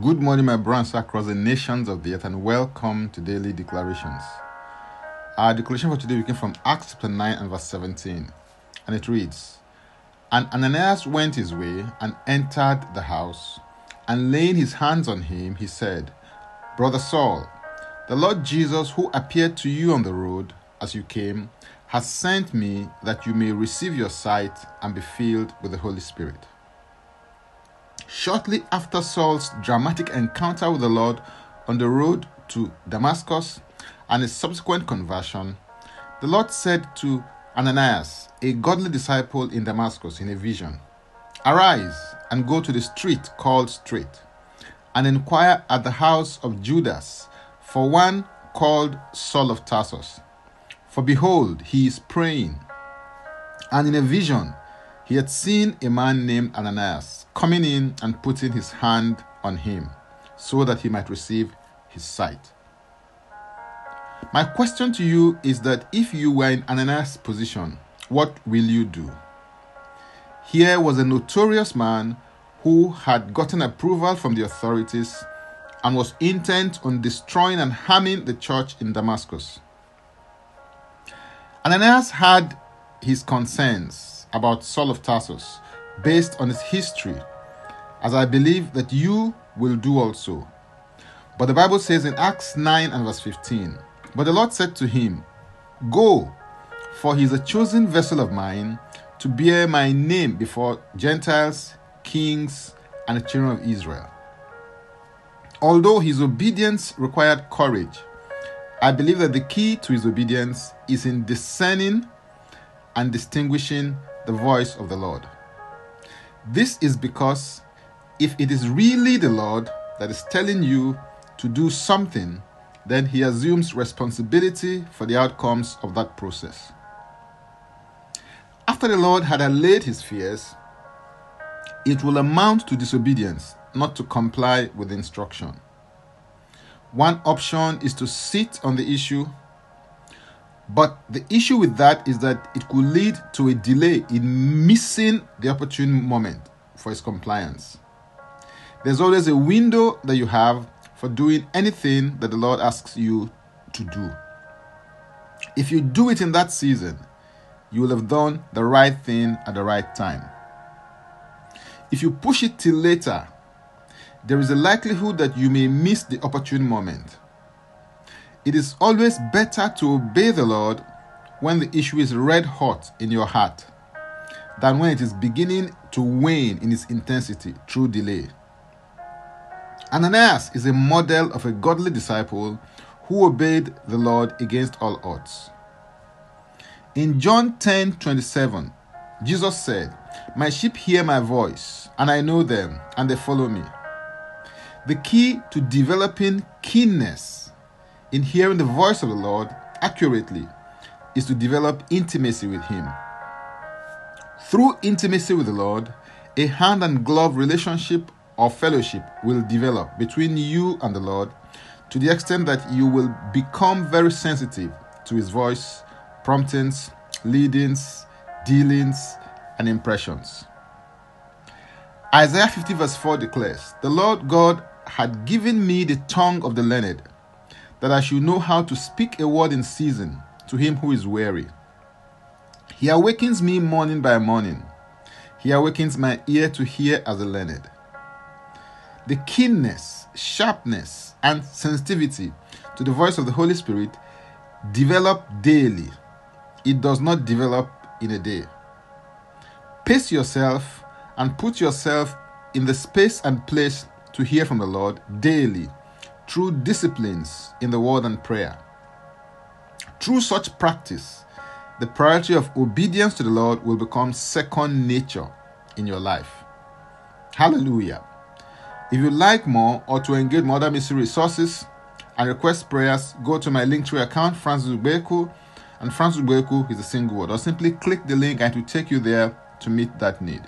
Good morning, my brothers across the nations of the earth, and welcome to Daily Declarations. Our declaration for today we came from Acts chapter 9 and verse 17, and it reads And Ananias went his way and entered the house, and laying his hands on him, he said, Brother Saul, the Lord Jesus, who appeared to you on the road as you came, has sent me that you may receive your sight and be filled with the Holy Spirit. Shortly after Saul's dramatic encounter with the Lord on the road to Damascus and his subsequent conversion, the Lord said to Ananias, a godly disciple in Damascus, in a vision, Arise and go to the street called Straight, and inquire at the house of Judas for one called Saul of Tarsus. For behold, he is praying. And in a vision, he had seen a man named Ananias coming in and putting his hand on him so that he might receive his sight. My question to you is that if you were in Ananias' position, what will you do? Here was a notorious man who had gotten approval from the authorities and was intent on destroying and harming the church in Damascus. Ananias had his concerns about Saul of Tarsus based on his history, as I believe that you will do also. But the Bible says in Acts 9 and verse 15, But the Lord said to him, Go, for he is a chosen vessel of mine to bear my name before Gentiles, kings, and the children of Israel. Although his obedience required courage, I believe that the key to his obedience is in discerning and distinguishing the voice of the Lord. This is because if it is really the Lord that is telling you to do something, then he assumes responsibility for the outcomes of that process. After the Lord had allayed his fears, it will amount to disobedience not to comply with instruction. One option is to sit on the issue, but the issue with that is that it could lead to a delay in missing the opportune moment for its compliance. There's always a window that you have for doing anything that the Lord asks you to do. If you do it in that season, you will have done the right thing at the right time. If you push it till later, there is a likelihood that you may miss the opportune moment. It is always better to obey the Lord when the issue is red hot in your heart than when it is beginning to wane in its intensity through delay. Ananias is a model of a godly disciple who obeyed the Lord against all odds. In John 10 27, Jesus said, My sheep hear my voice, and I know them, and they follow me. The key to developing keenness in hearing the voice of the Lord accurately is to develop intimacy with Him. Through intimacy with the Lord, a hand and glove relationship or fellowship will develop between you and the Lord to the extent that you will become very sensitive to His voice, promptings, leadings, dealings, and impressions. Isaiah 50, verse 4 declares, The Lord God had given me the tongue of the learned, that I should know how to speak a word in season to him who is weary. He awakens me morning by morning. He awakens my ear to hear as the learned. The keenness, sharpness, and sensitivity to the voice of the Holy Spirit develop daily. It does not develop in a day. Pace yourself and put yourself in the space and place to hear from the Lord daily through disciplines in the word and prayer. Through such practice, the priority of obedience to the Lord will become second nature in your life. Hallelujah. If you'd like more or to engage more mystery resources and request prayers, go to my Linktree account, Francis Ubeku, and Francis Ubeku is a single word, or simply click the link and it will take you there to meet that need.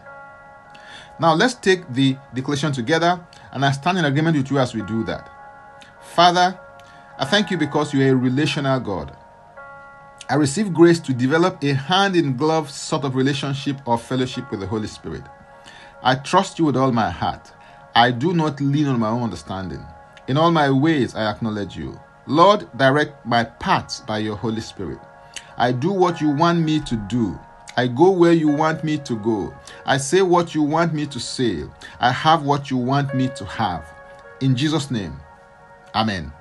Now let's take the declaration together, and I stand in agreement with you as we do that. Father, I thank you because you are a relational God. I receive grace to develop a hand in glove sort of relationship or fellowship with the Holy Spirit. I trust you with all my heart. I do not lean on my own understanding. In all my ways, I acknowledge you. Lord, direct my paths by your Holy Spirit. I do what you want me to do. I go where you want me to go. I say what you want me to say. I have what you want me to have. In Jesus' name, Amen.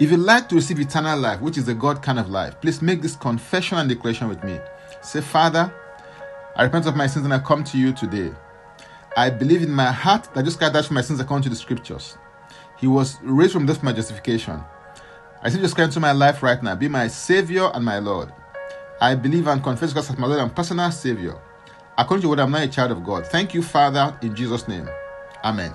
If you'd like to receive eternal life, which is the God kind of life, please make this confession and declaration with me. Say, Father, I repent of my sins and I come to you today. I believe in my heart that Jesus Christ died for my sins according to the scriptures. He was raised from death for my justification. I receive Jesus Christ into my life right now. Be my Savior and my Lord. I believe and confess God as my Lord and personal Savior. According to what I'm now a child of God. Thank you, Father, in Jesus' name. Amen.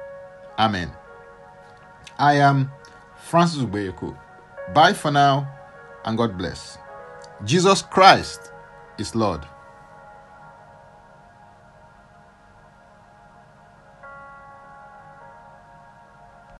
Amen. I am Francis Ubeyeko. Bye for now and God bless. Jesus Christ is Lord.